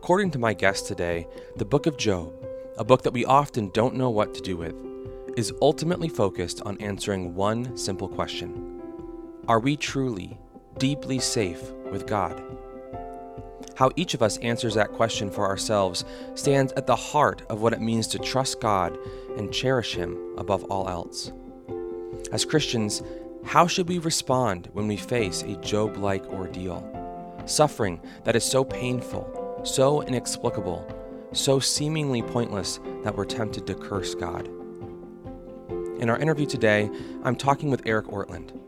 According to my guest today, the book of Job, a book that we often don't know what to do with, is ultimately focused on answering one simple question Are we truly, deeply safe with God? How each of us answers that question for ourselves stands at the heart of what it means to trust God and cherish Him above all else. As Christians, how should we respond when we face a Job like ordeal? Suffering that is so painful, so inexplicable, so seemingly pointless that we're tempted to curse God. In our interview today, I'm talking with Eric Ortlund.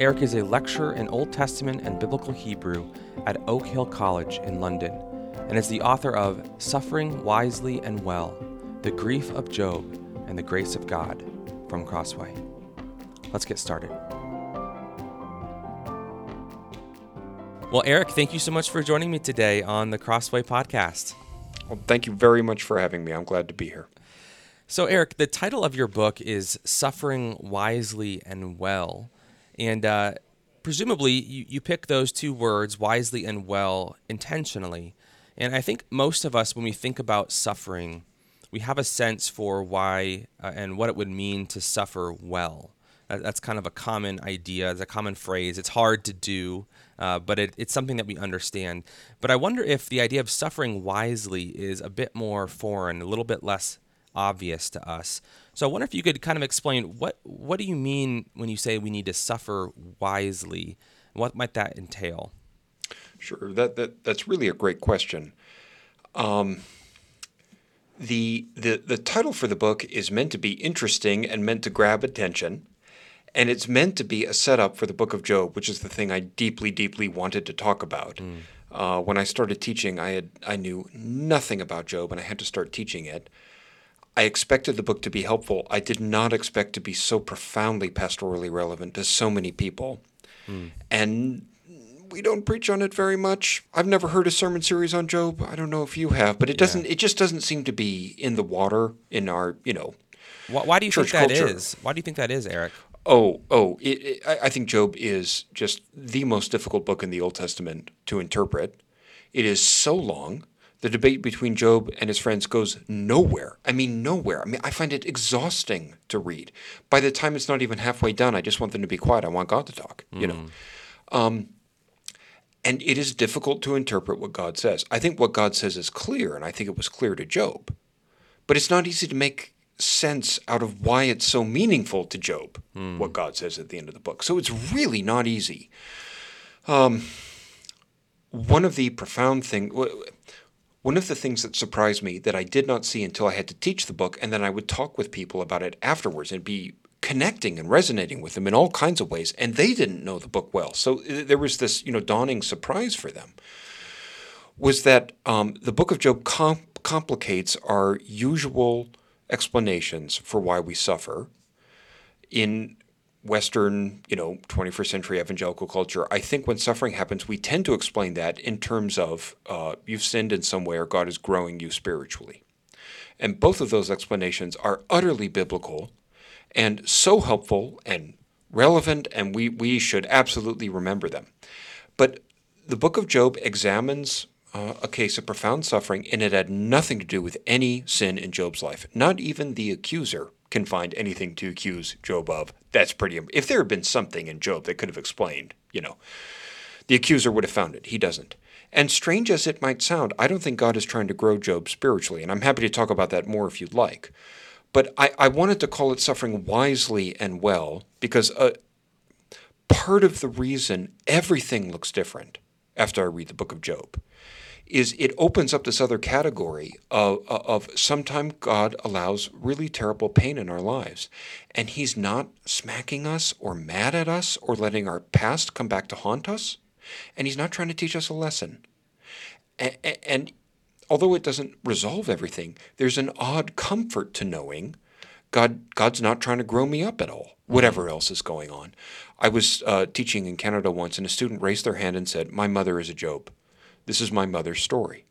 Eric is a lecturer in Old Testament and Biblical Hebrew at Oak Hill College in London and is the author of Suffering Wisely and Well The Grief of Job and the Grace of God from Crossway. Let's get started. Well, Eric, thank you so much for joining me today on the Crossway podcast. Well, thank you very much for having me. I'm glad to be here. So, Eric, the title of your book is Suffering Wisely and Well. And uh, presumably, you, you pick those two words, wisely and well, intentionally. And I think most of us, when we think about suffering, we have a sense for why uh, and what it would mean to suffer well. That's kind of a common idea, it's a common phrase. It's hard to do, uh, but it, it's something that we understand. But I wonder if the idea of suffering wisely is a bit more foreign, a little bit less obvious to us. So I wonder if you could kind of explain what what do you mean when you say we need to suffer wisely? What might that entail? Sure, that, that that's really a great question. Um, the the the title for the book is meant to be interesting and meant to grab attention. And it's meant to be a setup for the book of Job, which is the thing I deeply, deeply wanted to talk about. Mm. Uh, when I started teaching, I had I knew nothing about Job, and I had to start teaching it. I expected the book to be helpful. I did not expect to be so profoundly pastorally relevant to so many people. Mm. And we don't preach on it very much. I've never heard a sermon series on Job. I don't know if you have, but it doesn't. It just doesn't seem to be in the water in our, you know. Why, why do you think that culture. is? Why do you think that is, Eric? Oh, oh! It, it, I think Job is just the most difficult book in the Old Testament to interpret. It is so long. The debate between Job and his friends goes nowhere. I mean, nowhere. I mean, I find it exhausting to read. By the time it's not even halfway done, I just want them to be quiet. I want God to talk. Mm. You know. Hmm. Um, and it is difficult to interpret what God says. I think what God says is clear, and I think it was clear to Job. But it's not easy to make sense out of why it's so meaningful to Job, mm. what God says at the end of the book. So it's really not easy. Um, one of the profound things, one of the things that surprised me that I did not see until I had to teach the book, and then I would talk with people about it afterwards and be connecting and resonating with them in all kinds of ways, and they didn't know the book well. So uh, there was this, you know, dawning surprise for them. Was that um, the book of Job com- complicates our usual explanations for why we suffer in Western, you know, 21st century evangelical culture, I think when suffering happens, we tend to explain that in terms of uh, you've sinned in some way or God is growing you spiritually. And both of those explanations are utterly biblical and so helpful and relevant, and we, we should absolutely remember them. But the book of Job examines uh, a case of profound suffering, and it had nothing to do with any sin in Job's life. Not even the accuser can find anything to accuse Job of. That's pretty. If there had been something in Job that could have explained, you know, the accuser would have found it. He doesn't. And strange as it might sound, I don't think God is trying to grow Job spiritually, and I'm happy to talk about that more if you'd like. But I, I wanted to call it suffering wisely and well because uh, part of the reason everything looks different after I read the book of Job is it opens up this other category of, of sometimes God allows really terrible pain in our lives. And He's not smacking us or mad at us or letting our past come back to haunt us. And He's not trying to teach us a lesson. And, and although it doesn't resolve everything, there's an odd comfort to knowing God, God's not trying to grow me up at all, whatever mm-hmm. else is going on. I was uh, teaching in Canada once, and a student raised their hand and said, My mother is a Job. This is my mother's story.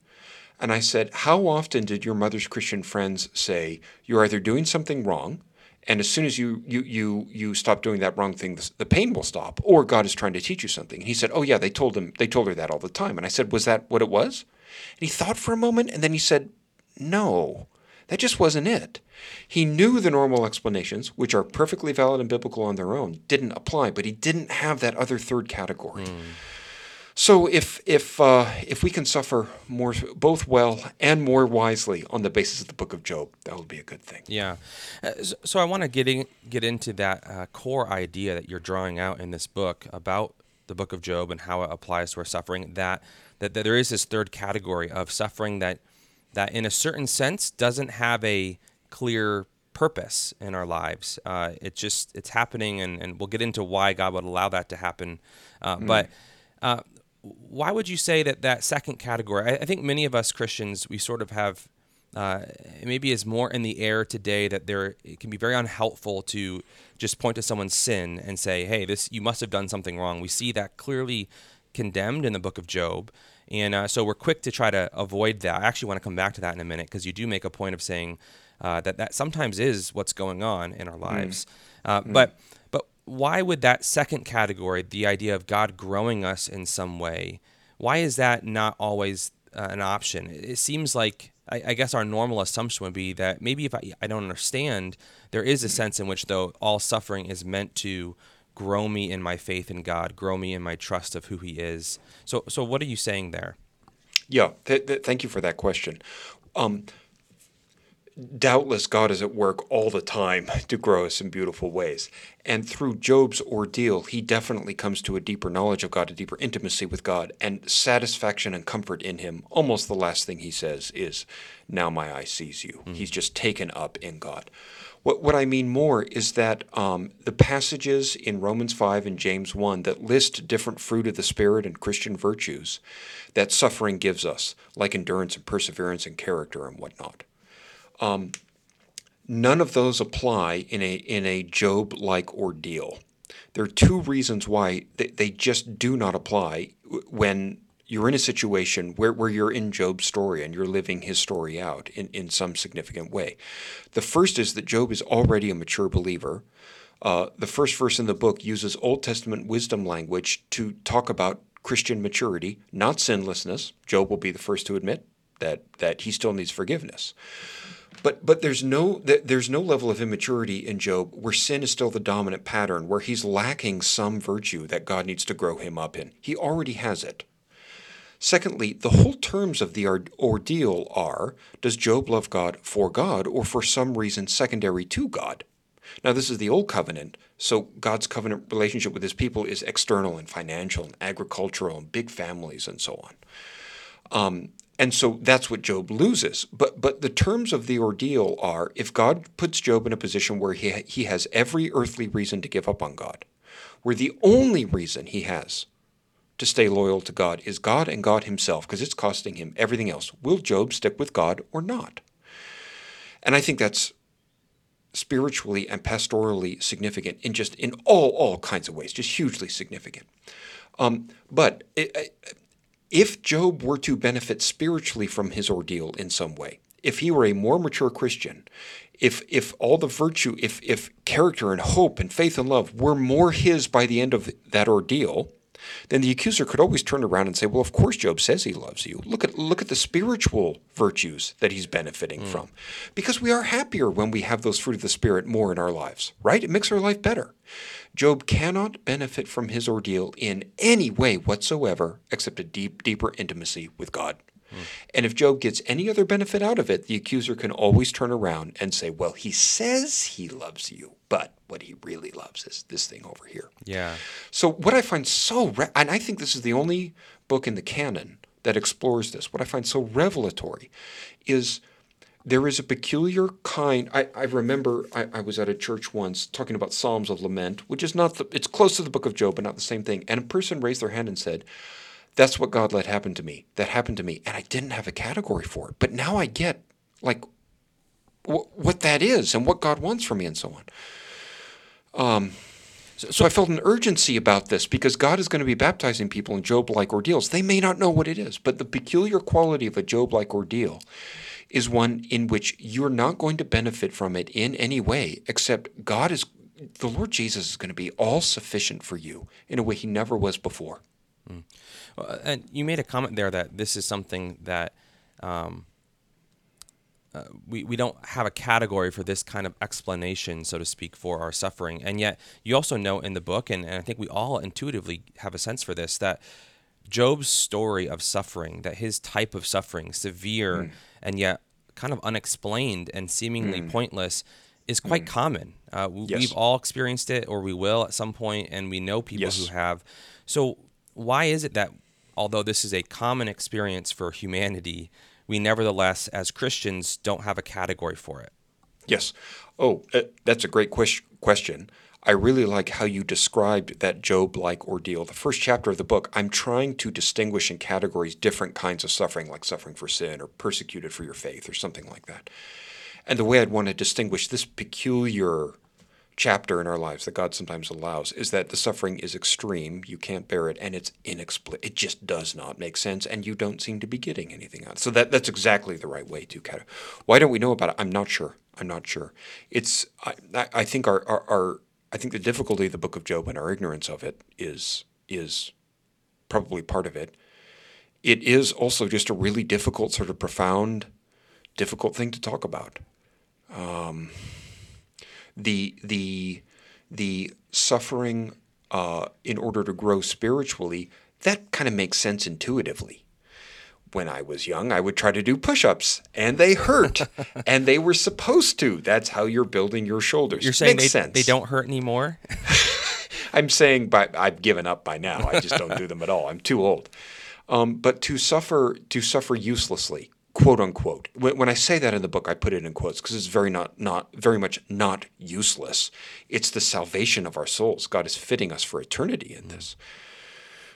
And I said, How often did your mother's Christian friends say, You're either doing something wrong, and as soon as you you you you stop doing that wrong thing, the, pain will stop, or God is trying to teach you something. And he said, "Oh yeah, they told him they told her that all the time." And I said, "Was that what it was?" And he thought for a moment and then he said, No, that just wasn't it. He knew the normal explanations, which are perfectly valid and biblical on their own, didn't apply, but he didn't have that other third category. Mm. So if if uh, if we can suffer more, both well and more wisely on the basis of the Book of Job, that would be a good thing. Yeah. Uh, so I want to get in, get into that uh, core idea that you're drawing out in this book about the Book of Job and how it applies to our suffering. That that, that there is this third category of suffering that that in a certain sense doesn't have a clear purpose in our lives. Uh, it's just it's happening, and, and we'll get into why God would allow that to happen. Uh, mm. But uh, why would you say that that second category? I, I think many of us Christians we sort of have uh, maybe is more in the air today that there it can be very unhelpful to just point to someone's sin and say, "Hey, this you must have done something wrong." We see that clearly condemned in the book of Job, and uh, so we're quick to try to avoid that. I actually want to come back to that in a minute because you do make a point of saying uh, that that sometimes is what's going on in our mm. lives, mm. Mm. but why would that second category, the idea of God growing us in some way, why is that not always uh, an option? It seems like I, I, guess our normal assumption would be that maybe if I, I don't understand, there is a sense in which though all suffering is meant to grow me in my faith in God, grow me in my trust of who He is. So, so what are you saying there? Yeah, th- th- thank you for that question. Um, doubtless God is at work all the time to grow us in beautiful ways. And through Job's ordeal, he definitely comes to a deeper knowledge of God, a deeper intimacy with God, and satisfaction and comfort in him. Almost the last thing he says is, Now my eye sees you. Mm-hmm. He's just taken up in God. What, what I mean more is that um, the passages in Romans 5 and James 1 that list different fruit of the Spirit and Christian virtues that suffering gives us, like endurance and perseverance and character and whatnot um, none of those apply in a in a Job like ordeal. There are two reasons why they, they just do not apply when you're in a situation where, where you're in Job's story and you're living his story out in, in some significant way. The first is that Job is already a mature believer. Uh, the first verse in the book uses Old Testament wisdom language to talk about Christian maturity, not sinlessness. Job will be the first to admit that that he still needs forgiveness. But but there's no there's no level of immaturity in Job where sin is still the dominant pattern, where he's lacking some virtue that God needs to grow him up in. He already has it. Secondly, the whole terms of the ordeal are does Job love God for God or for some reason secondary to God? Now, this is the old covenant, so God's covenant relationship with his people is external and financial and agricultural and big families and so on. Um, and so that's what Job loses. But but the terms of the ordeal are if God puts Job in a position where he he has every earthly reason to give up on God, where the only reason he has to stay loyal to God is God and God himself because it's costing him everything else. Will Job stick with God or not? And I think that's spiritually and pastorally significant in just in all all kinds of ways, just hugely significant. Um, but it, if Job were to benefit spiritually from his ordeal in some way, if he were a more mature Christian, if if all the virtue, if if character and hope and faith and love were more his by the end of that ordeal, then the accuser could always turn around and say, "Well, of course Job says he loves you. Look at look at the spiritual virtues that he's benefiting mm. from." Because we are happier when we have those fruit of the spirit more in our lives, right? It makes our life better. Job cannot benefit from his ordeal in any way whatsoever except a deep, deeper intimacy with God. And if Job gets any other benefit out of it, the accuser can always turn around and say, well, he says he loves you, but what he really loves is this thing over here. Yeah. So, what I find so, re- and I think this is the only book in the canon that explores this, what I find so revelatory is there is a peculiar kind. I, I remember I, I, was at a church once talking about Psalms of Lament, which is not the, it's close to the book of Job, but not the same thing. And a person raised their hand and said, That's what God let happen to me. That happened to me. And I didn't have a category for it. But now I get like wh- what that is and what God wants from me and so on. Um, so, so I felt an urgency about this because God is going to be baptizing people in Job like ordeals. They may not know what it is, but the peculiar quality of a Job like ordeal is one in which you're not going to benefit from it in any way except God is the Lord Jesus is going to be all sufficient for you in a way he never was before. Mm. Well, and you made a comment there that this is something that um, uh, we, we don't have a category for this kind of explanation, so to speak, for our suffering. And yet, you also note in the book, and, and I think we all intuitively have a sense for this, that Job's story of suffering, that his type of suffering, severe mm. and yet kind of unexplained and seemingly mm. pointless, is quite mm. common. Uh, yes. We've all experienced it, or we will at some point, and we know people yes. who have. So, why is it that, although this is a common experience for humanity, we nevertheless, as Christians, don't have a category for it? Yes. Oh, uh, that's a great question. I really like how you described that Job like ordeal. The first chapter of the book, I'm trying to distinguish in categories different kinds of suffering, like suffering for sin or persecuted for your faith or something like that. And the way I'd want to distinguish this peculiar chapter in our lives that God sometimes allows is that the suffering is extreme, you can't bear it, and it's inexplicable. It just does not make sense, and you don't seem to be getting anything out. So that that's exactly the right way to kind of. Why don't we know about it? I'm not sure. I'm not sure. It's I, I think our, our, our I think the difficulty of the book of Job and our ignorance of it is is probably part of it. It is also just a really difficult, sort of profound, difficult thing to talk about. Um, the the the suffering uh, in order to grow spiritually that kind of makes sense intuitively when I was young, I would try to do push ups and they hurt and they were supposed to. That's how you're building your shoulders. You're saying they, sense. they don't hurt anymore? I'm saying but I've given up by now. I just don't do them at all. I'm too old. Um, but to suffer to suffer uselessly, quote unquote. When, I say that in the book, I put it in quotes because it's very not not very much not useless. It's the salvation of our souls. God is fitting us for eternity in this.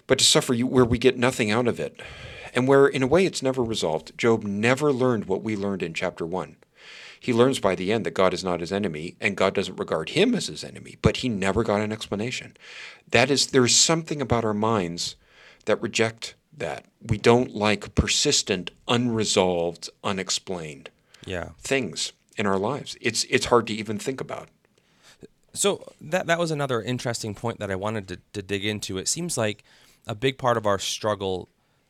But to suffer where we get nothing out of it, and where, in a way, it's never resolved. Job never learned what we learned in chapter 1. He learns by the end that God is not his enemy and God doesn't regard him as his enemy, but he never got an explanation. That is, there's something about our minds that reject that. We don't like persistent, unresolved, unexplained yeah. things in our lives. It's it's hard to even think about. So that that was another interesting point that I wanted to, to dig into. It seems like a big part of our struggle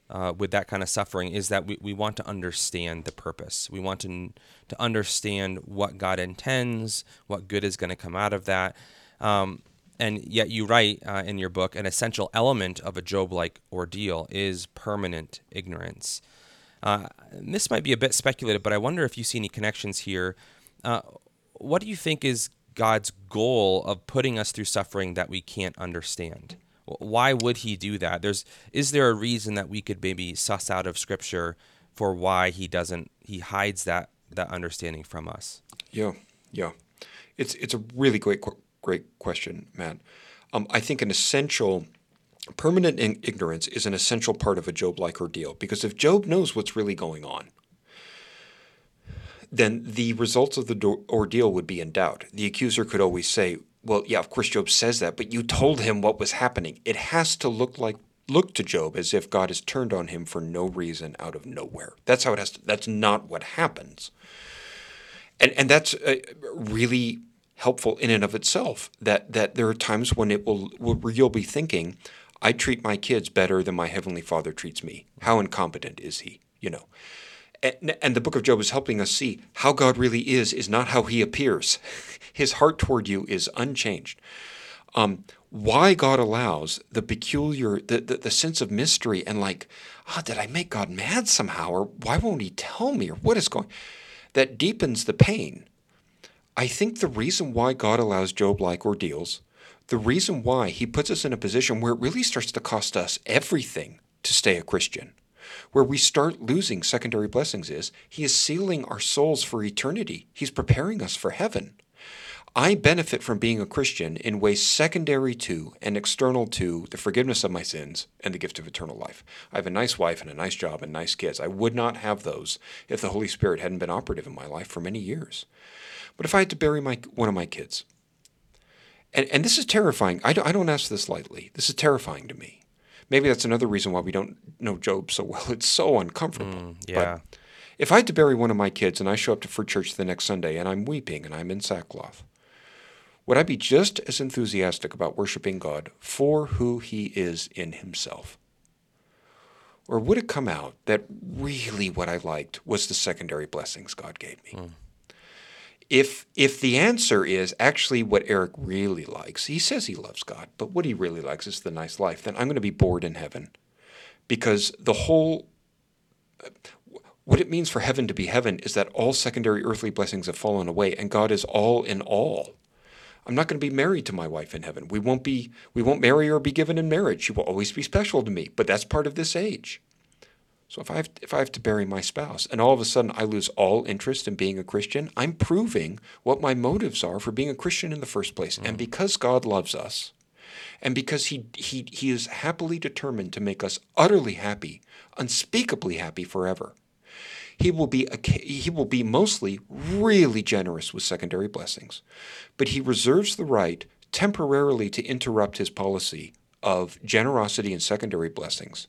uh, with that kind of suffering is that we, we want to understand the purpose. We want to, to understand what God intends, what good is going to come out of that. Um, and yet, you write uh, in your book an essential element of a Job like ordeal is permanent ignorance. Uh, this might be a bit speculative, but I wonder if you see any connections here. Uh, what do you think is God's goal of putting us through suffering that we can't understand? Why would he do that? There's is there a reason that we could maybe suss out of scripture for why he doesn't he hides that that understanding from us? Yeah, yeah, it's it's a really great great question, Matt. Um, I think an essential permanent ignorance is an essential part of a Job-like ordeal because if Job knows what's really going on, then the results of the ordeal would be in doubt. The accuser could always say, well, yeah, of course Job says that, but you told him what was happening. It has to look like look to Job as if God has turned on him for no reason out of nowhere. That's how it has to, that's not what happens. And and that's uh, really helpful in and of itself that that there are times when it will where you'll be thinking I treat my kids better than my heavenly Father treats me. How incompetent is he, you know? And, and the book of Job is helping us see how God really is is not how he appears. His heart toward you is unchanged. Um, why God allows the peculiar, the, the, the, sense of mystery and like, oh, did I make God mad somehow? Or why won't he tell me? Or what is going that deepens the pain. I think the reason why God allows Job like ordeals, the reason why he puts us in a position where it really starts to cost us everything to stay a Christian, where we start losing secondary blessings is he is sealing our souls for eternity. He's preparing us for heaven. I benefit from being a Christian in ways secondary to and external to the forgiveness of my sins and the gift of eternal life. I have a nice wife and a nice job and nice kids. I would not have those if the Holy Spirit hadn't been operative in my life for many years. But if I had to bury my, one of my kids, and, and this is terrifying, I don't, I don't ask this lightly. This is terrifying to me. Maybe that's another reason why we don't know Job so well. It's so uncomfortable. Mm, yeah. But if I had to bury one of my kids and I show up to for church the next Sunday and I'm weeping and I'm in sackcloth, would I be just as enthusiastic about worshiping God for who He is in Himself? Or would it come out that really what I liked was the secondary blessings God gave me? If if the answer is actually what Eric really likes, he says he loves God, but what he really likes is the nice life, then I'm going to be bored in heaven. Because the whole uh, what it means for heaven to be heaven is that all secondary earthly blessings have fallen away and God is all in all. I'm not going to be married to my wife in heaven. We won't be we won't marry or be given in marriage. She will always be special to me, but that's part of this age. So if I have if I have to bury my spouse and all of a sudden I lose all interest in being a Christian, I'm proving what my motives are for being a Christian in the first place. And mm. because God loves us, and because he, he, he is happily determined to make us utterly happy, unspeakably happy forever, he will be he will be mostly really generous with secondary blessings, but he reserves the right temporarily to interrupt his policy of generosity and secondary blessings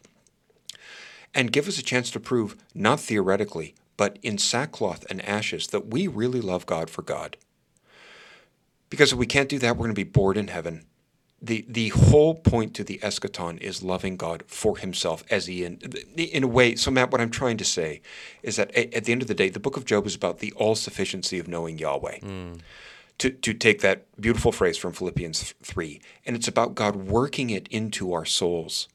and give us a chance to prove not theoretically but in sackcloth and ashes that we really love God for God. Because if we can't do that, we're going to be bored in heaven the the whole point to the eschaton is loving God for Himself as He in in a way. So Matt, what I'm trying to say is that at the end of the day, the Book of Job is about the all sufficiency of knowing Yahweh. Mm. To, to take that beautiful phrase from Philippians 3, and it's about God working it into our souls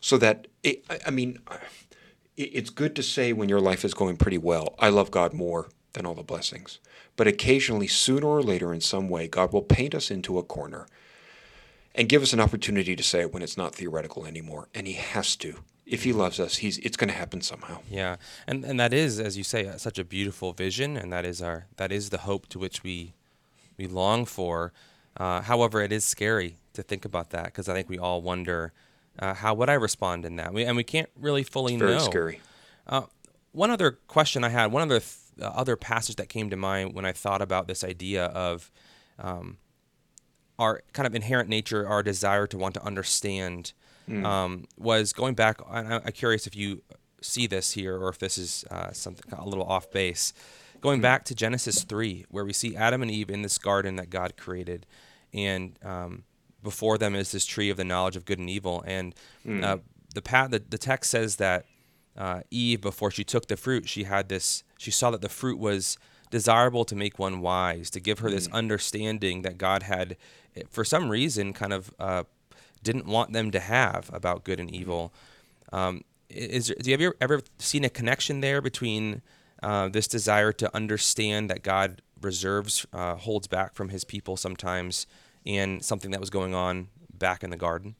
so that, it, I mean, it's good to say when your life is going pretty well, I love God more than all the blessings. But occasionally, sooner or later, in some way, God will paint us into a corner and give us an opportunity to say it when it's not theoretical anymore. And he has to. If he loves us, he's it's going to happen somehow. Yeah, and and that is, as you say, such a beautiful vision, and that is our that is the hope to which we we long for. Uh, however, it is scary to think about that because I think we all wonder uh, how would I respond in that, we, and we can't really fully it's very know. Scary. Uh, one other question I had, one other th- uh, other passage that came to mind when I thought about this idea of um, our kind of inherent nature, our desire to want to understand, mm. um, was going back. I'm, curious if you see this here or if this is uh, something a little off base. Going mm. back to Genesis 3, where we see Adam and Eve in this garden that God created, and um, before them is this tree of the knowledge of good and evil. And mm. uh, the, pa- the, the text says that uh, Eve, before she took the fruit, she had this, she saw that the fruit was desirable to make one wise, to give her mm. this understanding that God had for some reason, kind of uh, didn't want them to have about good and evil. Um, is do you have you ever seen a connection there between uh, this desire to understand that God reserves, uh, holds back from His people sometimes, and something that was going on back in the garden?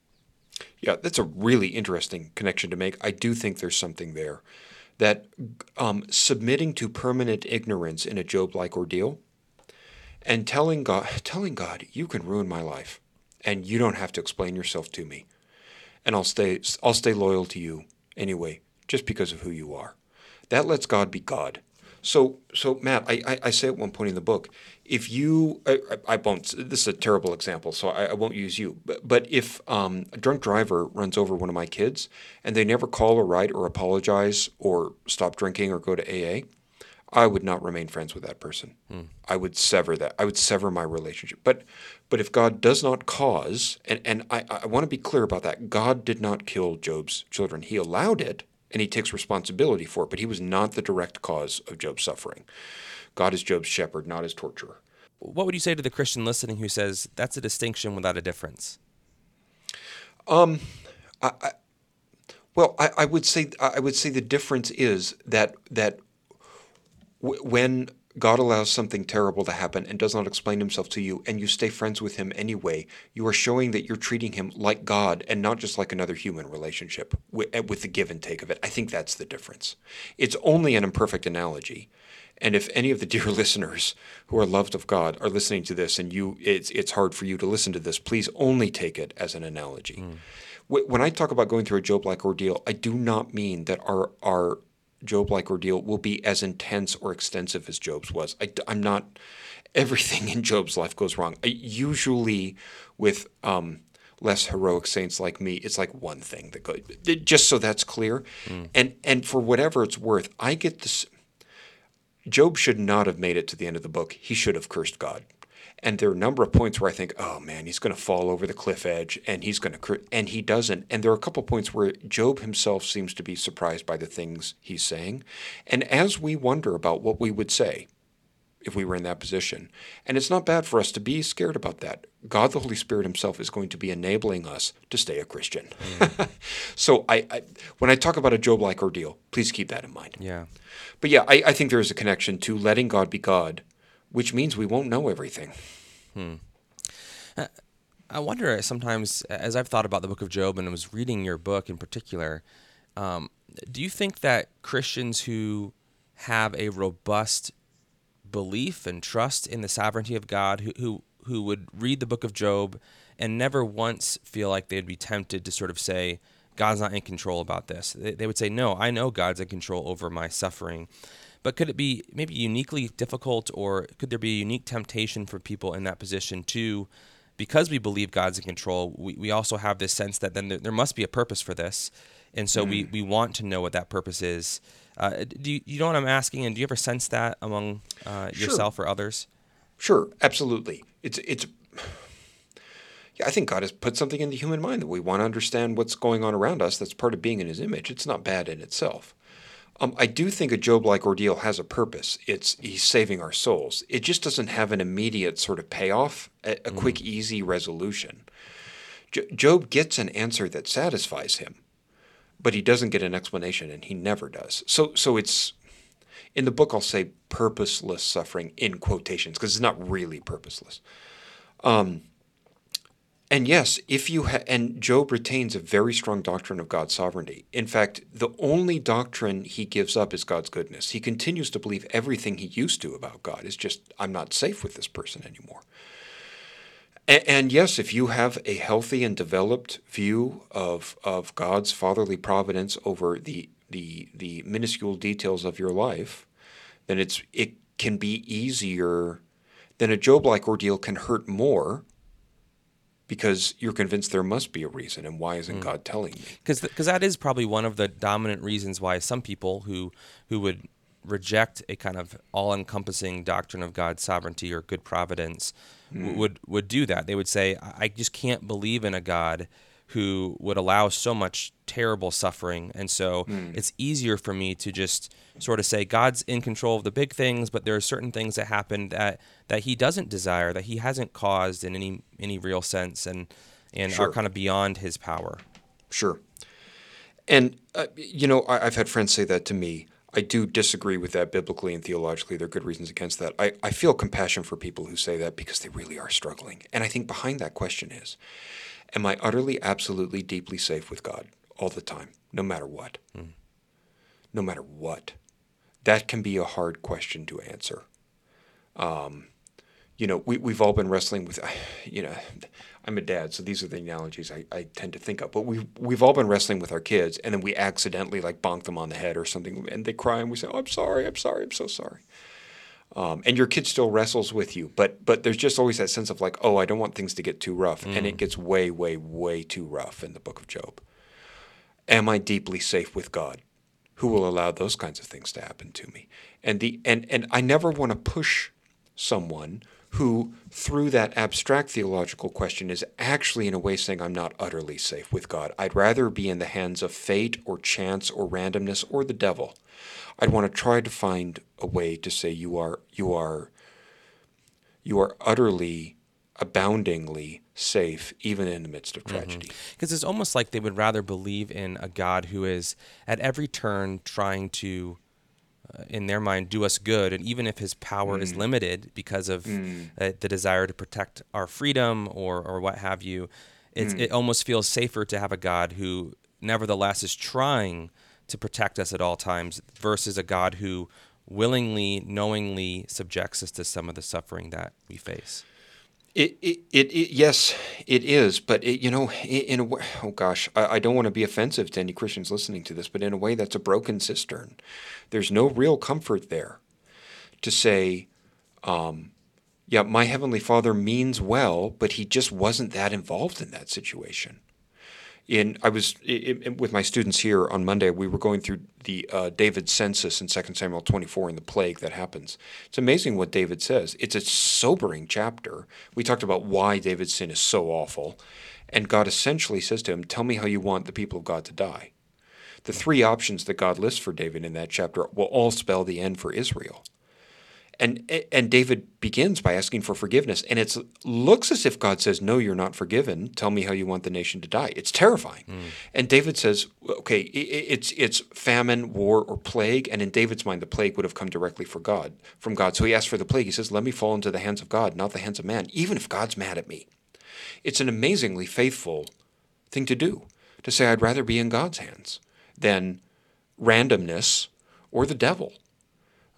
Yeah, that's a really interesting connection to make. I do think there's something there that um, submitting to permanent ignorance in a Job-like ordeal and telling God, telling God, you can ruin my life, and you don't have to explain yourself to me, and I'll stay, I'll stay loyal to you anyway, just because of who you are. That lets God be God. So, so Matt, I, I, I say at one point in the book, if you, I, I won't. This is a terrible example, so I, I won't use you. But, but if um, a drunk driver runs over one of my kids, and they never call or write or apologize or stop drinking or go to AA, I would not remain friends with that person. Hmm. I would sever that. I would sever my relationship. But but if God does not cause, and, and I, I want to be clear about that, God did not kill Job's children. He allowed it and he takes responsibility for it, but he was not the direct cause of Job's suffering. God is Job's shepherd, not his torturer. What would you say to the Christian listening who says that's a distinction without a difference? Um, I, I well, I, I would say I would say the difference is that that when God allows something terrible to happen and does not explain himself to you, and you stay friends with him anyway, you are showing that you're treating him like God and not just like another human relationship with, eh, with the give and take of it. I think that's the difference. It's only an imperfect analogy. And if any of the dear listeners who are loved of God are listening to this and you it's it's hard for you to listen to this, please only take it as an analogy. Mm. When I talk about going through a Job like ordeal, I do not mean that our our Job like ordeal will be as intense or extensive as Job's was. I, am not, everything in Job's life goes wrong. I, usually, with um, less heroic saints like me, it's like one thing that goes, just so that's clear. Mm. And, and for whatever it's worth, I get this. Job should not have made it to the end of the book. He should have cursed God. And there are a number of points where I think, oh man, he's going to fall over the cliff edge and he's going to, and he doesn't. And there are a couple of points where Job himself seems to be surprised by the things he's saying. And as we wonder about what we would say if we were in that position, and it's not bad for us to be scared about that. God, the Holy Spirit Himself, is going to be enabling us to stay a Christian. Mm. so I, I, when I talk about a Job-like ordeal, please keep that in mind. Yeah. But yeah, I, I think there is a connection to letting God be God which means we won't know everything. Hmm. Uh, I wonder sometimes, as I've thought about the book of Job and was reading your book in particular, um, do you think that Christians who have a robust belief and trust in the sovereignty of God, who, who, who would read the book of Job and never once feel like they'd be tempted to sort of say, God's not in control about this? They, they would say, No, I know God's in control over my suffering. But could it be maybe uniquely difficult, or could there be a unique temptation for people in that position too? Because we believe God's in control, we, we also have this sense that then there, there must be a purpose for this. And so mm. we, we want to know what that purpose is. Uh, do you, you know what I'm asking? And do you ever sense that among uh, yourself sure. or others? Sure, absolutely. It's, it's, yeah, I think God has put something in the human mind that we want to understand what's going on around us. That's part of being in His image. It's not bad in itself. Um, I do think a Job-like ordeal has a purpose. It's he's saving our souls. It just doesn't have an immediate sort of payoff, a, a mm. quick, easy resolution. Job gets an answer that satisfies him, but he doesn't get an explanation, and he never does. So, so it's in the book. I'll say purposeless suffering in quotations because it's not really purposeless. Um, and yes, if you ha- and Job retains a very strong doctrine of God's sovereignty. In fact, the only doctrine he gives up is God's goodness. He continues to believe everything he used to about God is just I'm not safe with this person anymore. And, and yes, if you have a healthy and developed view of of God's fatherly providence over the the the minuscule details of your life, then it's it can be easier. Then a Job-like ordeal can hurt more because you're convinced there must be a reason and why isn't mm. God telling me? Because because that is probably one of the dominant reasons why some people who who would reject a kind of all-encompassing doctrine of God's sovereignty or good providence mm. w- would would do that. They would say I just can't believe in a God who would allow so much terrible suffering. And so mm. it's easier for me to just sort of say God's in control of the big things, but there are certain things that happen that that he doesn't desire, that he hasn't caused in any any real sense and and sure. are kind of beyond his power. Sure. And uh, you know, I, I've had friends say that to me. I do disagree with that biblically and theologically. There are good reasons against that. I, I feel compassion for people who say that because they really are struggling. And I think behind that question is Am I utterly, absolutely, deeply safe with God all the time, no matter what? Mm. No matter what. That can be a hard question to answer. Um, you know, we, we've all been wrestling with, you know, I'm a dad, so these are the analogies I, I tend to think of. But we've, we've all been wrestling with our kids, and then we accidentally like bonk them on the head or something, and they cry, and we say, oh, I'm sorry, I'm sorry, I'm so sorry. Um, and your kid still wrestles with you, but but there's just always that sense of like, oh, I don't want things to get too rough, mm. and it mm. gets way, way, way too rough in the Book of Job. Am I deeply safe with God, who will allow those kinds of things to happen to me? And the and and I never want to push someone who, through that abstract theological question, is actually in a way saying, I'm not utterly safe with God. I'd rather be in the hands of fate or chance or randomness or the devil. I'd want to try to find a way to say you are you are you are utterly aboundingly safe even in the midst of mm-hmm. tragedy because mm-hmm. it's almost like they would rather believe in a god who is at every turn trying to uh, in their mind do us good and even if his power mm. is limited because of mm. uh, the desire to protect our freedom or or what have you mm. it almost feels safer to have a god who nevertheless is trying to protect us at all times versus a God who willingly, knowingly subjects us to some of the suffering that we face. It, it, it, it yes, it is, but it, you know, in a way, oh gosh, I, I don't want to be offensive to any Christians listening to this, but in a way, that's a broken cistern. There's no real comfort there to say, um, yeah, my heavenly Father means well, but he just wasn't that involved in that situation in I was i i with my students here on Monday. We were going through the uh, David census in 2 Samuel 24 and the plague that happens. It's amazing what David says. It's a sobering chapter. We talked about why David's sin is so awful, and God essentially says to him, "Tell me how you want the people of God to die." The three options that God lists for David in that chapter will all spell the end for Israel. And and David begins by asking for forgiveness, and it looks as if God says, "No, you're not forgiven. Tell me how you want the nation to die." It's terrifying. Mm. And David says, "Okay, it's it's famine, war, or plague." And in David's mind, the plague would have come directly for God from God. So he asks for the plague. He says, "Let me fall into the hands of God, not the hands of man, even if God's mad at me." It's an amazingly faithful thing to do to say, "I'd rather be in God's hands than randomness or the devil."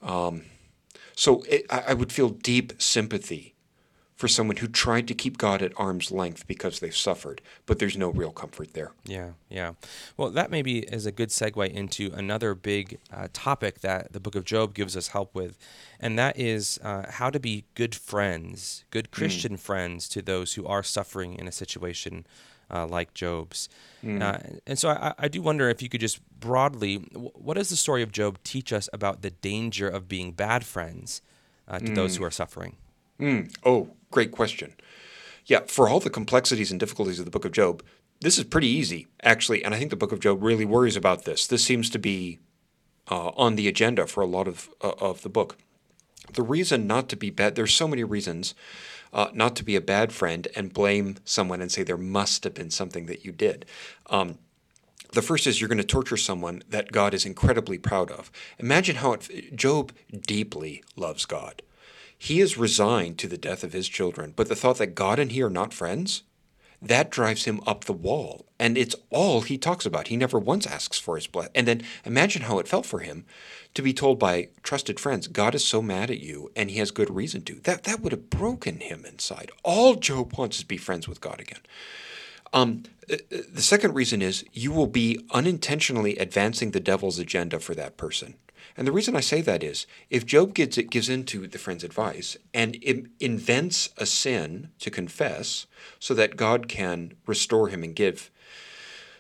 Um, so it, I would feel deep sympathy for someone who tried to keep God at arm's length because they've suffered, but there's no real comfort there. Yeah, yeah. Well, that maybe is a good segue into another big uh, topic that the book of Job gives us help with, and that is uh, how to be good friends, good hmm. Christian mm. friends to those who are suffering in a situation uh, like Job's. Mm. Uh, and so I, I, do wonder if you could just broadly, what does the story of Job teach us about the danger of being bad friends uh, to mm. those who are suffering? Mm. Oh, great question. Yeah, for all the complexities and difficulties of the book of Job, this is pretty easy, actually. And I think the book of Job really worries about this. This seems to be uh, on the agenda for a lot of, uh, of the book. The reason not to be bad, there's so many reasons uh, not to be a bad friend and blame someone and say there must have been something that you did. Um, the first is you're going to torture someone that God is incredibly proud of. Imagine how it, Job deeply loves God. He is resigned to the death of his children, but the thought that God and he are not friends, that drives him up the wall. And it's all he talks about. He never once asks for his blessing. And then imagine how it felt for him to be told by trusted friends, God is so mad at you and he has good reason to. That, that would have broken him inside. All Job wants is be friends with God again. Um, uh, uh, the second reason is you will be unintentionally advancing the devil's agenda for that person. And the reason I say that is if Job gives, it gives into the friend's advice and invents a sin to confess so that God can restore him and give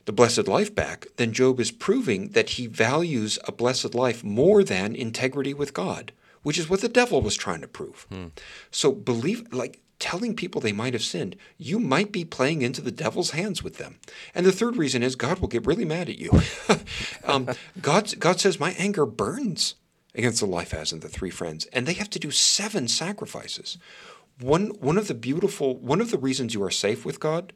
the blessed life back, then Job is proving that he values a blessed life more than integrity with God, which is what the devil was trying to prove. Hmm. So believe like telling people they might have sinned, you might be playing into the devil's hands with them. And the third reason is God will get really mad at you. um, God, God says, My anger burns against the life Eliphaz and the three friends, and they have to do seven sacrifices. One, one of the beautiful, one of the reasons you are safe with God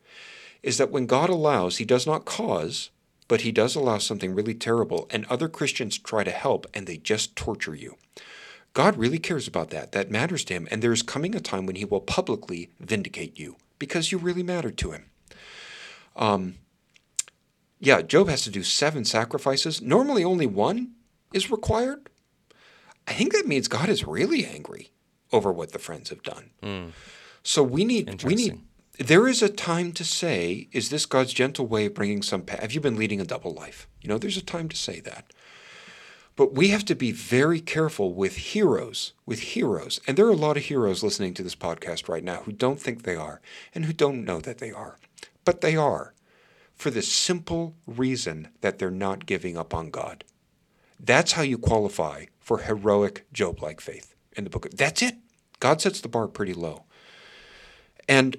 is that when God allows, He does not cause, but He does allow something really terrible, and other Christians try to help and they just torture you. God really cares about that. That matters to him. And there's coming a time when he will publicly vindicate you because you really matter to him. Um, yeah, Job has to do seven sacrifices. Normally, only one is required. I think that means God is really angry over what the friends have done. Mm. So we need we need there is a time to say, is this God's gentle way of bringing some? Pa- have you been leading a double life? You know, there's a time to say that. But we have to be very careful with heroes, with heroes. And there are a lot of heroes listening to this podcast right now who don't think they are and who don't know that they are. But they are for the simple reason that they're not giving up on God. That's how you qualify for heroic Job like faith in the book. That's it. God sets the bar pretty low. And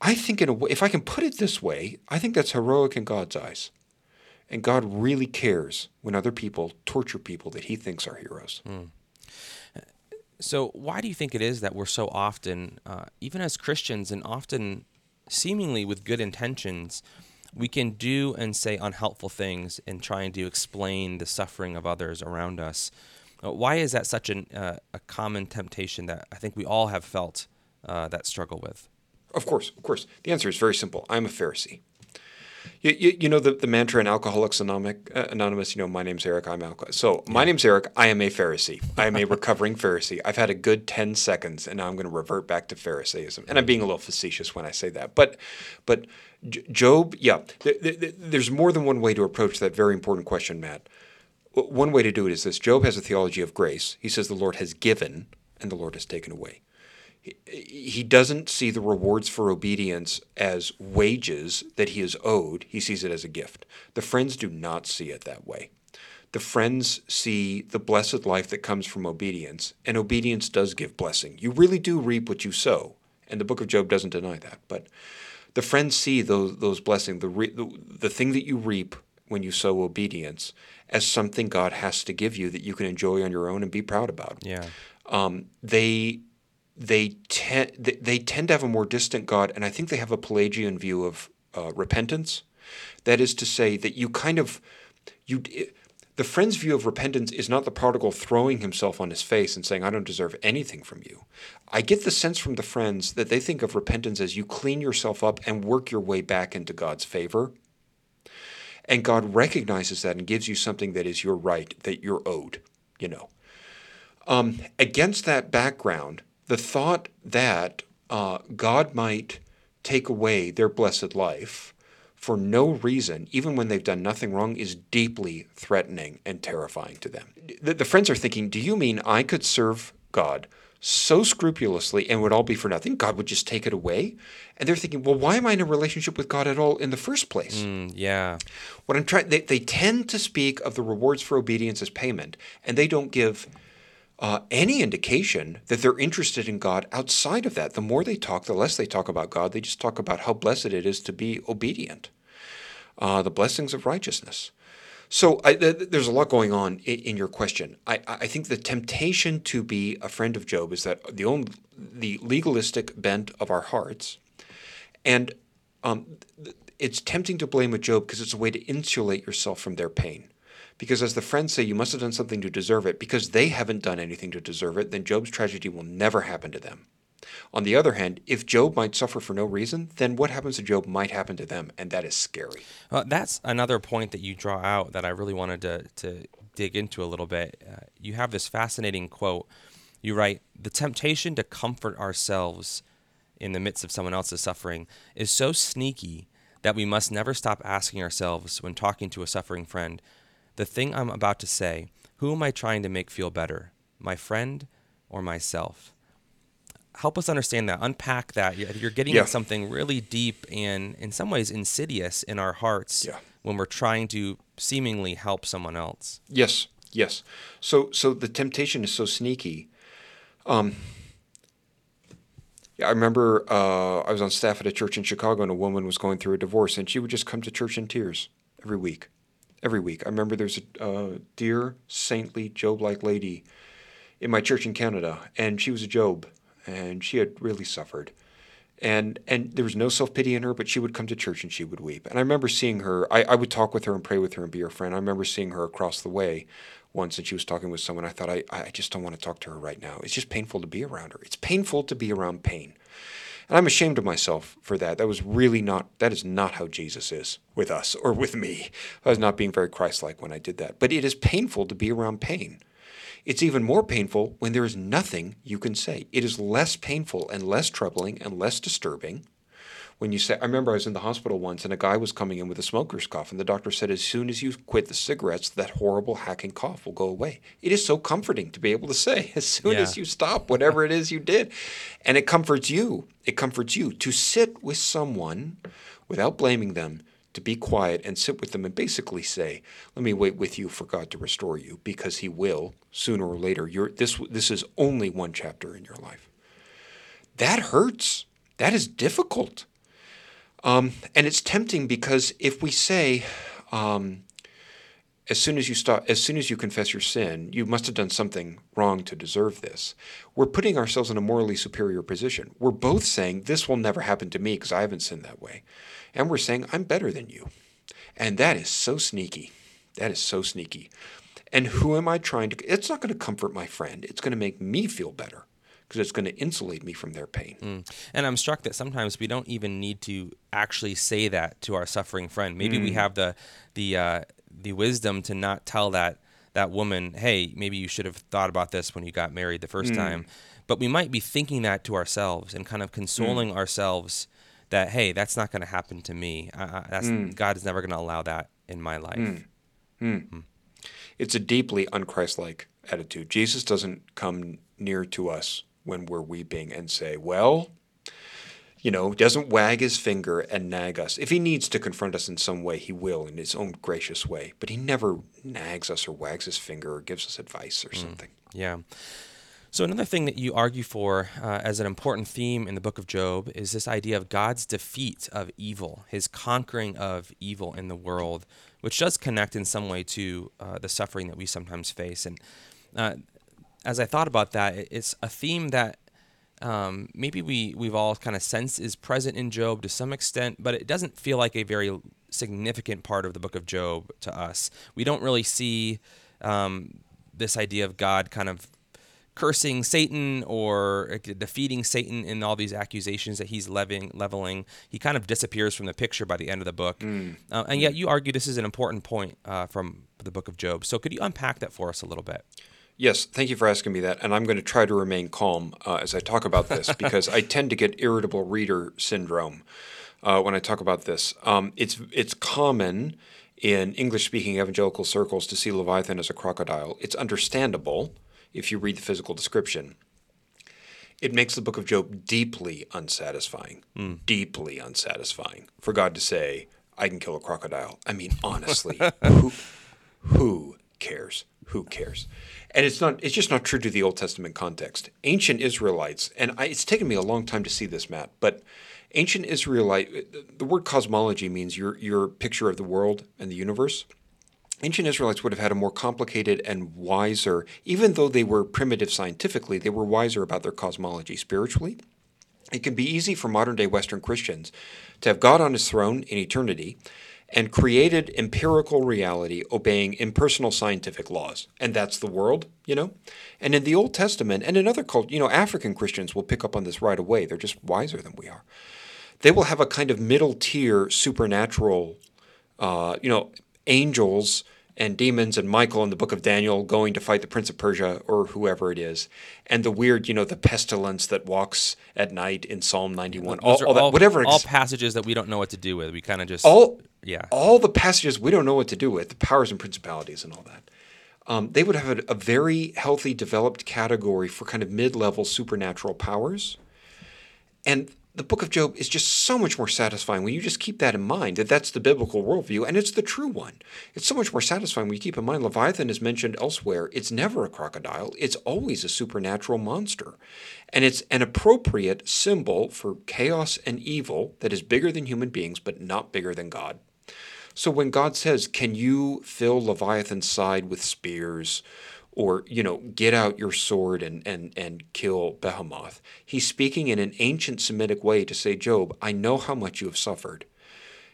I think, in a way, if I can put it this way, I think that's heroic in God's eyes. And God really cares when other people torture people that he thinks are heroes. Mm. So, why do you think it is that we're so often, uh, even as Christians, and often seemingly with good intentions, we can do and say unhelpful things in trying to explain the suffering of others around us? Uh, why is that such an, uh, a common temptation that I think we all have felt uh, that struggle with? Of course, of course. The answer is very simple. I'm a Pharisee. You, you, you, know the, the mantra in Alcoholics uh, Anonymous, you know, my name's Eric, I'm alcoholic. So my name's Eric, I am a Pharisee. I am a recovering Pharisee. I've had a good 10 seconds and now I'm going to revert back to Pharisaism. And I'm being a little facetious when I say that. But, but Job, yeah, th- th- there's more than one way to approach that very important question, Matt. One way to do it is this Job has a theology of grace. He says the Lord has given and the Lord has taken away. He, doesn't see the rewards for obedience as wages that he is owed. He sees it as a gift. The friends do not see it that way. The friends see the blessed life that comes from obedience, and obedience does give blessing. You really do reap what you sow, and the book of Job doesn't deny that. But the friends see those those blessings, the, re, the the thing that you reap when you sow obedience, as something God has to give you that you can enjoy on your own and be proud about. Yeah. Um, they they tend they tend to have a more distant God, and I think they have a Pelagian view of uh, repentance. That is to say that you kind of you. The friend's view of repentance is not the prodigal throwing himself on his face and saying, I don't deserve anything from you. I get the sense from the friends that they think of repentance as you clean yourself up and work your way back into God's favor. And God recognizes that and gives you something that is your right, that you're owed, you know. Um, against that background, the thought that uh, God might take away their blessed life for no reason, even when they've done nothing wrong, is deeply threatening and terrifying to them. The, the friends are thinking, Do you mean I could serve God so scrupulously and would all be for nothing? God would just take it away? And they're thinking, Well, why am I in a relationship with God at all in the first place? Mm, yeah. What I'm trying, they, they tend to speak of the rewards for obedience as payment, and they don't give uh, any indication that they're interested in God outside of that. The more they talk, the less they talk about God. They just talk about how blessed it is to be obedient, uh, the blessings of righteousness. So I, th- there's a lot going on in, in your question. I, I, think the temptation to be a friend of Job is that the only, the legalistic bent of our hearts, and um, it's tempting to blame a Job because it's a way to insulate yourself from their pain. Because as the friends say, you must have done something to deserve it. Because they haven't done anything to deserve it, then Job's tragedy will never happen to them. On the other hand, if Job might suffer for no reason, then what happens to Job might happen to them, and that is scary. Well, that's another point that you draw out that I really wanted to, to dig into a little bit. Uh, you have this fascinating quote. You write, The temptation to comfort ourselves in the midst of someone else's suffering is so sneaky that we must never stop asking ourselves when talking to a suffering friend, the thing I'm about to say, who am I trying to make feel better? My friend or myself? Help us understand that. Unpack that. You're getting yeah. at something really deep and, in some ways, insidious in our hearts yeah. when we're trying to seemingly help someone else. Yes, yes. So, so the temptation is so sneaky. Um, yeah, I remember uh, I was on staff at a church in Chicago, and a woman was going through a divorce, and she would just come to church in tears every week every week. I remember there's a uh, dear, saintly, Job like lady in my church in Canada, and she was a Job, and she had really suffered. And, and there was no self pity in her, but she would come to church and she would weep. And I remember seeing her, I, I would talk with her and pray with her and be her friend. I remember seeing her across the way once and she was talking with someone. I thought, I, I just don't want to talk to her right now. It's just painful to be around her. It's painful to be around pain. And I'm ashamed of myself for that. That was really not, that is not how Jesus is with us or with me. I was not being very Christ like when I did that. But it is painful to be around pain. It's even more painful when there is nothing you can say. It is less painful and less troubling and less disturbing when you say, I remember I was in the hospital once and a guy was coming in with a smoker's cough, and the doctor said, As soon as you quit the cigarettes, that horrible hacking cough will go away. It is so comforting to be able to say, As soon Yeah. as you stop whatever it is you did. And it comforts you. It comforts you to sit with someone without blaming them, to be quiet and sit with them and basically say, Let me wait with you for God to restore you, because He will sooner or later. You're, this, this is only one chapter in your life. That hurts. That is difficult. Um, and it's tempting because if we say, um, as soon as you stop, as soon as you confess your sin, you must have done something wrong to deserve this. We're putting ourselves in a morally superior position. We're both saying this will never happen to me because I haven't sinned that way, and we're saying I'm better than you, and that is so sneaky. That is so sneaky. And who am I trying to? It's not going to comfort my friend. It's going to make me feel better because it's going to insulate me from their pain. Mm. And I'm struck that sometimes we don't even need to actually say that to our suffering friend. Maybe we mm. have the the uh, the wisdom to not tell that that woman, "Hey, maybe you should have thought about this when you got married the first mm. time." But we might be thinking that to ourselves and kind of consoling mm. ourselves that, "Hey, that's not going to happen to me. That's God is never going to allow that in my life." It's a deeply unchristlike attitude. Jesus doesn't come near to us when we're weeping and say, well, you know, doesn't wag his finger and nag us. If he needs to confront us in some way, he will in his own gracious way. But he never nags us or wags his finger or gives us advice or something. Yeah. So, another thing that you argue for uh, as an important theme in the book of Job is this idea of God's defeat of evil, his conquering of evil in the world, which does connect in some way to uh, the suffering that we sometimes face. And uh, as I thought about that, it's a theme that um, maybe we, we've all kind of sensed is present in Job to some extent, but it doesn't feel like a very significant part of the book of Job to us. We don't really see um, this idea of God kind of cursing Satan or defeating Satan in all these accusations that he's leveling, leveling. He kind of disappears from the picture by the end of the book. Mm. Uh, and yet, you argue this is an important point uh, from the book of Job. So, could you unpack that for us a little bit? Yes, thank you for asking me that. And I'm going to try to remain calm uh, as I talk about this because I tend to get irritable reader syndrome uh, when I talk about this. Um, it's it's common in English speaking evangelical circles to see Leviathan as a crocodile. It's understandable if you read the physical description. It makes the book of Job deeply unsatisfying, mm. deeply unsatisfying for God to say, I can kill a crocodile. I mean, honestly, who, who cares? Who cares? And it's not it's just not true to the Old Testament context. Ancient Israelites, and I, it's taken me a long time to see this, Matt, but ancient Israelite the word cosmology means your your picture of the world and the universe ancient Israelites would have had a more complicated and wiser, even though they were primitive scientifically, they were wiser about their cosmology spiritually. It can be easy for modern day Western Christians to have God on his throne in eternity and created empirical reality obeying impersonal scientific laws. And that's the world, you know? And in the Old Testament and in other cultures, you know, African Christians will pick up on this right away. They're just wiser than we are. They will have a kind of middle tier supernatural, uh, you know, angels and demons and Michael in the book of Daniel going to fight the prince of Persia or whoever it is, and the weird, you know, the pestilence that walks at night in Psalm 91. All, all, that, whatever. All passages that we don't know what to do with. We kind of just all yeah. All the passages we don't know what to do with, the powers and principalities and all that. Um, they would have a, a very healthy, developed category for kind of mid-level supernatural powers, and the book of Job is just so much more satisfying when you just keep that in mind that that's the biblical worldview and it's the true one. It's so much more satisfying when you keep in mind Leviathan is mentioned elsewhere. It's never a crocodile, it's always a supernatural monster. And it's an appropriate symbol for chaos and evil that is bigger than human beings but not bigger than God. So when God says, Can you fill Leviathan's side with spears? or you know get out your sword and and and kill behemoth he's speaking in an ancient semitic way to say job i know how much you have suffered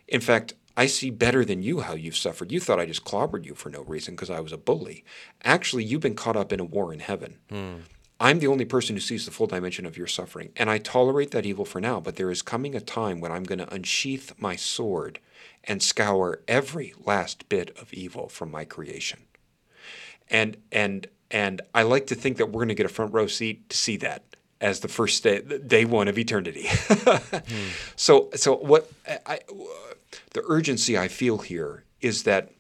in fact i see better than you how you've suffered you thought i just clobbered you for no reason because i was a bully actually you've been caught up in a war in heaven hmm. i'm the only person who sees the full dimension of your suffering and i tolerate that evil for now but there is coming a time when i'm going to unsheath my sword and scour every last bit of evil from my creation and and and I like to think that we're going to get a front row seat to see that as the first day, day one of eternity. So so what I, the urgency I feel here is that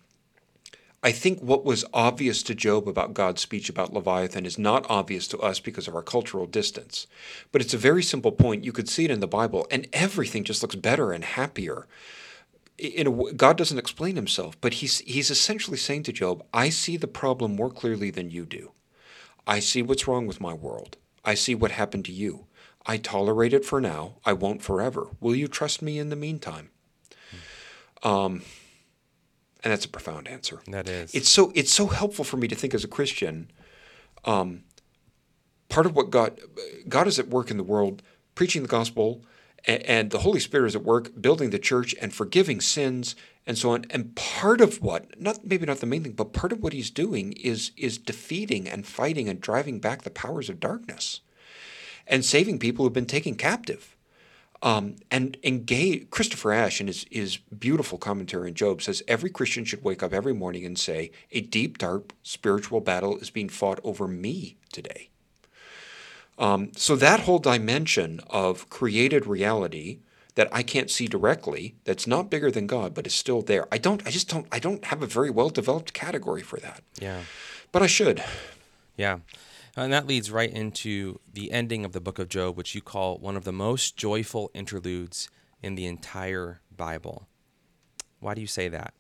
I think what was obvious to Job about God's speech about Leviathan is not obvious to us because of our cultural distance. But it's a very simple point. You could see it in the Bible, and everything just looks better and happier in a, God doesn't explain himself, but he's he's essentially saying to Job, "I see the problem more clearly than you do. I see what's wrong with my world. I see what happened to you. I tolerate it for now. I won't forever. Will you trust me in the meantime?" Um, and that's a profound answer. That is. It's so it's so helpful for me to think as a Christian. Um, part of what God God is at work in the world, preaching the gospel and the Holy Spirit is at work building the church and forgiving sins and so on. And part of what, not maybe not the main thing, but part of what he's doing is is defeating and fighting and driving back the powers of darkness, and saving people who've been taken captive. Um, and engage Christopher Ash in his, his beautiful commentary on Job says every Christian should wake up every morning and say, A deep, dark spiritual battle is being fought over me today. Um, so that whole dimension of created reality that I can't see directly, that's not bigger than God, but is still there. I don't. I just don't. I don't have a very well developed category for that. Yeah. But I should. Yeah. And that leads right into the ending of the book of Job, which you call one of the most joyful interludes in the entire Bible. Why do you say that?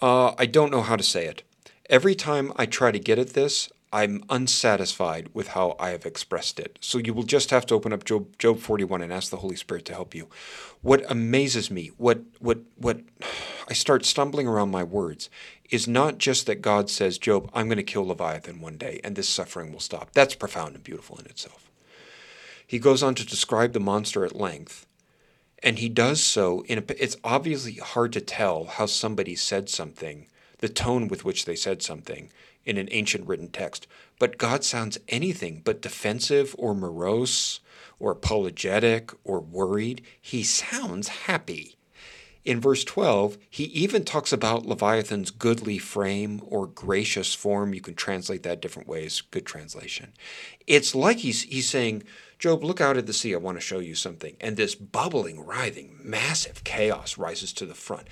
Uh, I don't know how to say it. Every time I try to get at this, I'm unsatisfied with how I have expressed it. So you will just have to open up Job, Job 41 and ask the Holy Spirit to help you. What amazes me, what what what I start stumbling around my words, is not just that God says, Job, I'm going to kill Leviathan one day and this suffering will stop. That's profound and beautiful in itself. He goes on to describe the monster at length, and he does so in a, it's obviously hard to tell how somebody said something, the tone with which they said something in an ancient written text. But God sounds anything but defensive or morose or apologetic or worried. He sounds happy. In verse 12, he even talks about Leviathan's goodly frame or gracious form. You can translate that different ways. Good translation. It's like he's, he's saying, Job, look out at the sea. I want to show you something. And this bubbling, writhing, massive chaos rises to the front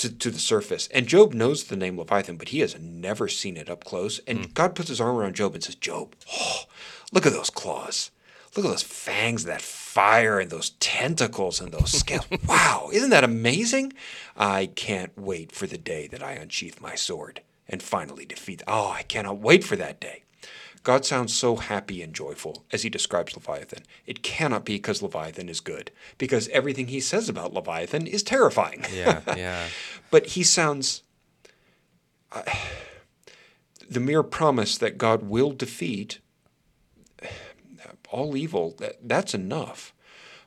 to, to the surface. And Job knows the name Leviathan, but he has never seen it up close. And mm. God puts his arm around Job and says, Job, oh, look at those claws. Look at those fangs, that fire, and those tentacles and those scales. wow, isn't that amazing? I can't wait for the day that I unsheath my sword and finally defeat. Oh, I cannot wait for that day. God sounds so happy and joyful as he describes Leviathan. It cannot be because Leviathan is good, because everything he says about Leviathan is terrifying. Yeah, yeah. but he sounds. Uh, the mere promise that God will defeat all evil, that, that's enough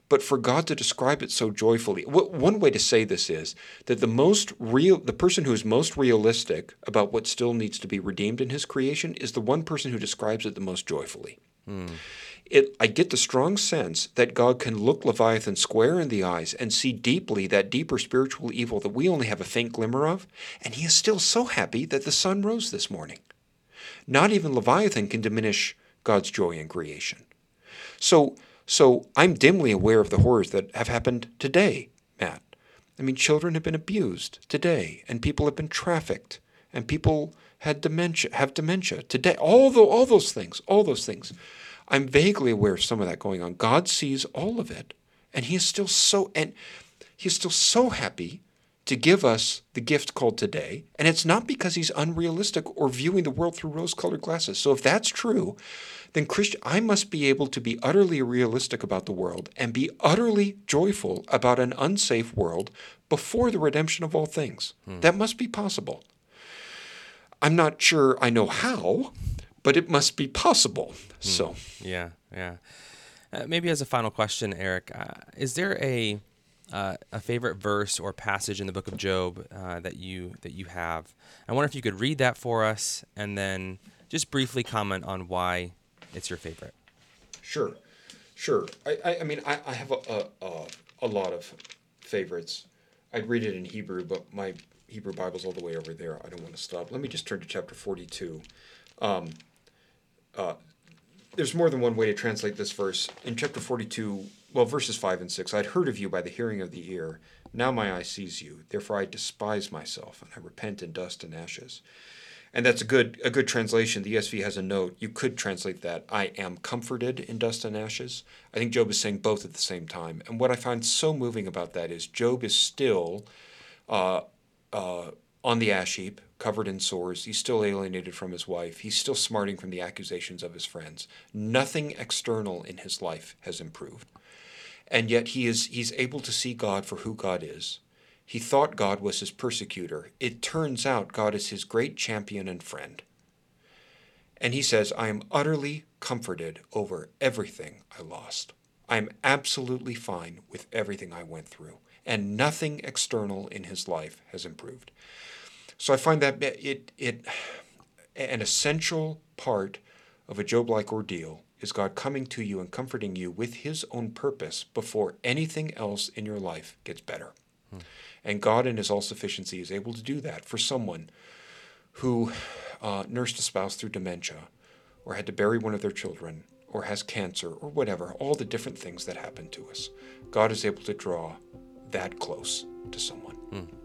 but for God to describe it so joyfully. One way to say this is that the most real, the person who is most realistic about what still needs to be redeemed in his creation is the one person who describes it the most joyfully. Hmm. It, I get the strong sense that God can look Leviathan square in the eyes and see deeply that deeper spiritual evil that we only have a faint glimmer of, and he is still so happy that the sun rose this morning. Not even Leviathan can diminish God's joy in creation. So, so I'm dimly aware of the horrors that have happened today, Matt. I mean, children have been abused today, and people have been trafficked, and people had dementia, have dementia today. All the, all those things, all those things. I'm vaguely aware of some of that going on. God sees all of it, and He is still so and He is still so happy to give us the gift called today. And it's not because He's unrealistic or viewing the world through rose-colored glasses. So if that's true, then Christian, I must be able to be utterly realistic about the world and be utterly joyful about an unsafe world before the redemption of all things. Hmm. That must be possible. I'm not sure I know how, but it must be possible. Hmm. So, yeah, yeah. Uh, maybe as a final question, Eric, uh, is there a uh, a favorite verse or passage in the book of Job uh, that you that you have? I wonder if you could read that for us, and then just briefly comment on why it's your favorite. Sure, sure. I, I, I mean, I, I have a, a, a lot of favorites. I'd read it in Hebrew, but my Hebrew Bible's all the way over there. I don't want to stop. Let me just turn to chapter 42. Um, uh, there's more than one way to translate this verse. In chapter 42, well, verses 5 and 6, I'd heard of you by the hearing of the ear. Now my eye sees you. Therefore I despise myself, and I repent in dust and ashes and that's a good a good translation. The ESV has a note. You could translate that I am comforted in dust and ashes. I think Job is saying both at the same time. And what I find so moving about that is Job is still uh, uh, on the ash heap, covered in sores. He's still alienated from his wife. He's still smarting from the accusations of his friends. Nothing external in his life has improved. And yet he is he's able to see God for who God is he thought God was his persecutor. It turns out God is his great champion and friend. And he says, I am utterly comforted over everything I lost. I am absolutely fine with everything I went through, and nothing external in his life has improved. So I find that it, it an essential part of a Job like ordeal is God coming to you and comforting you with his own purpose before anything else in your life gets better. Hmm. And God, in His all sufficiency, is able to do that for someone who uh, nursed a spouse through dementia, or had to bury one of their children, or has cancer, or whatever, all the different things that happen to us. God is able to draw that close to someone. Hmm.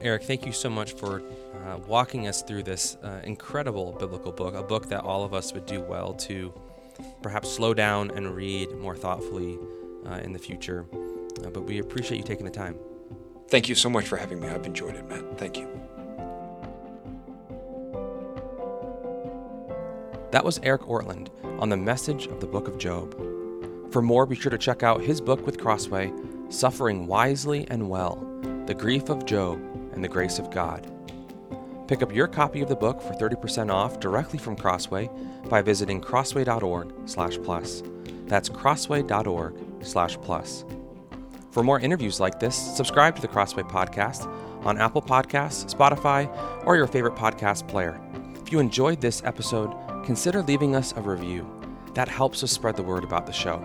Eric, thank you so much for uh, walking us through this uh, incredible biblical book, a book that all of us would do well to perhaps slow down and read more thoughtfully uh, in the future. Uh, but we appreciate you taking the time. Thank you so much for having me. I've enjoyed it, Matt. Thank you. That was Eric Ortlund on the message of the book of Job. For more, be sure to check out his book with Crossway, Suffering Wisely and Well The Grief of Job and the Grace of God. Pick up your copy of the book for 30% off directly from Crossway by visiting crossway.org/plus. That's crossway.org/plus. For more interviews like this, subscribe to the Crossway podcast on Apple Podcasts, Spotify, or your favorite podcast player. If you enjoyed this episode, consider leaving us a review. That helps us spread the word about the show.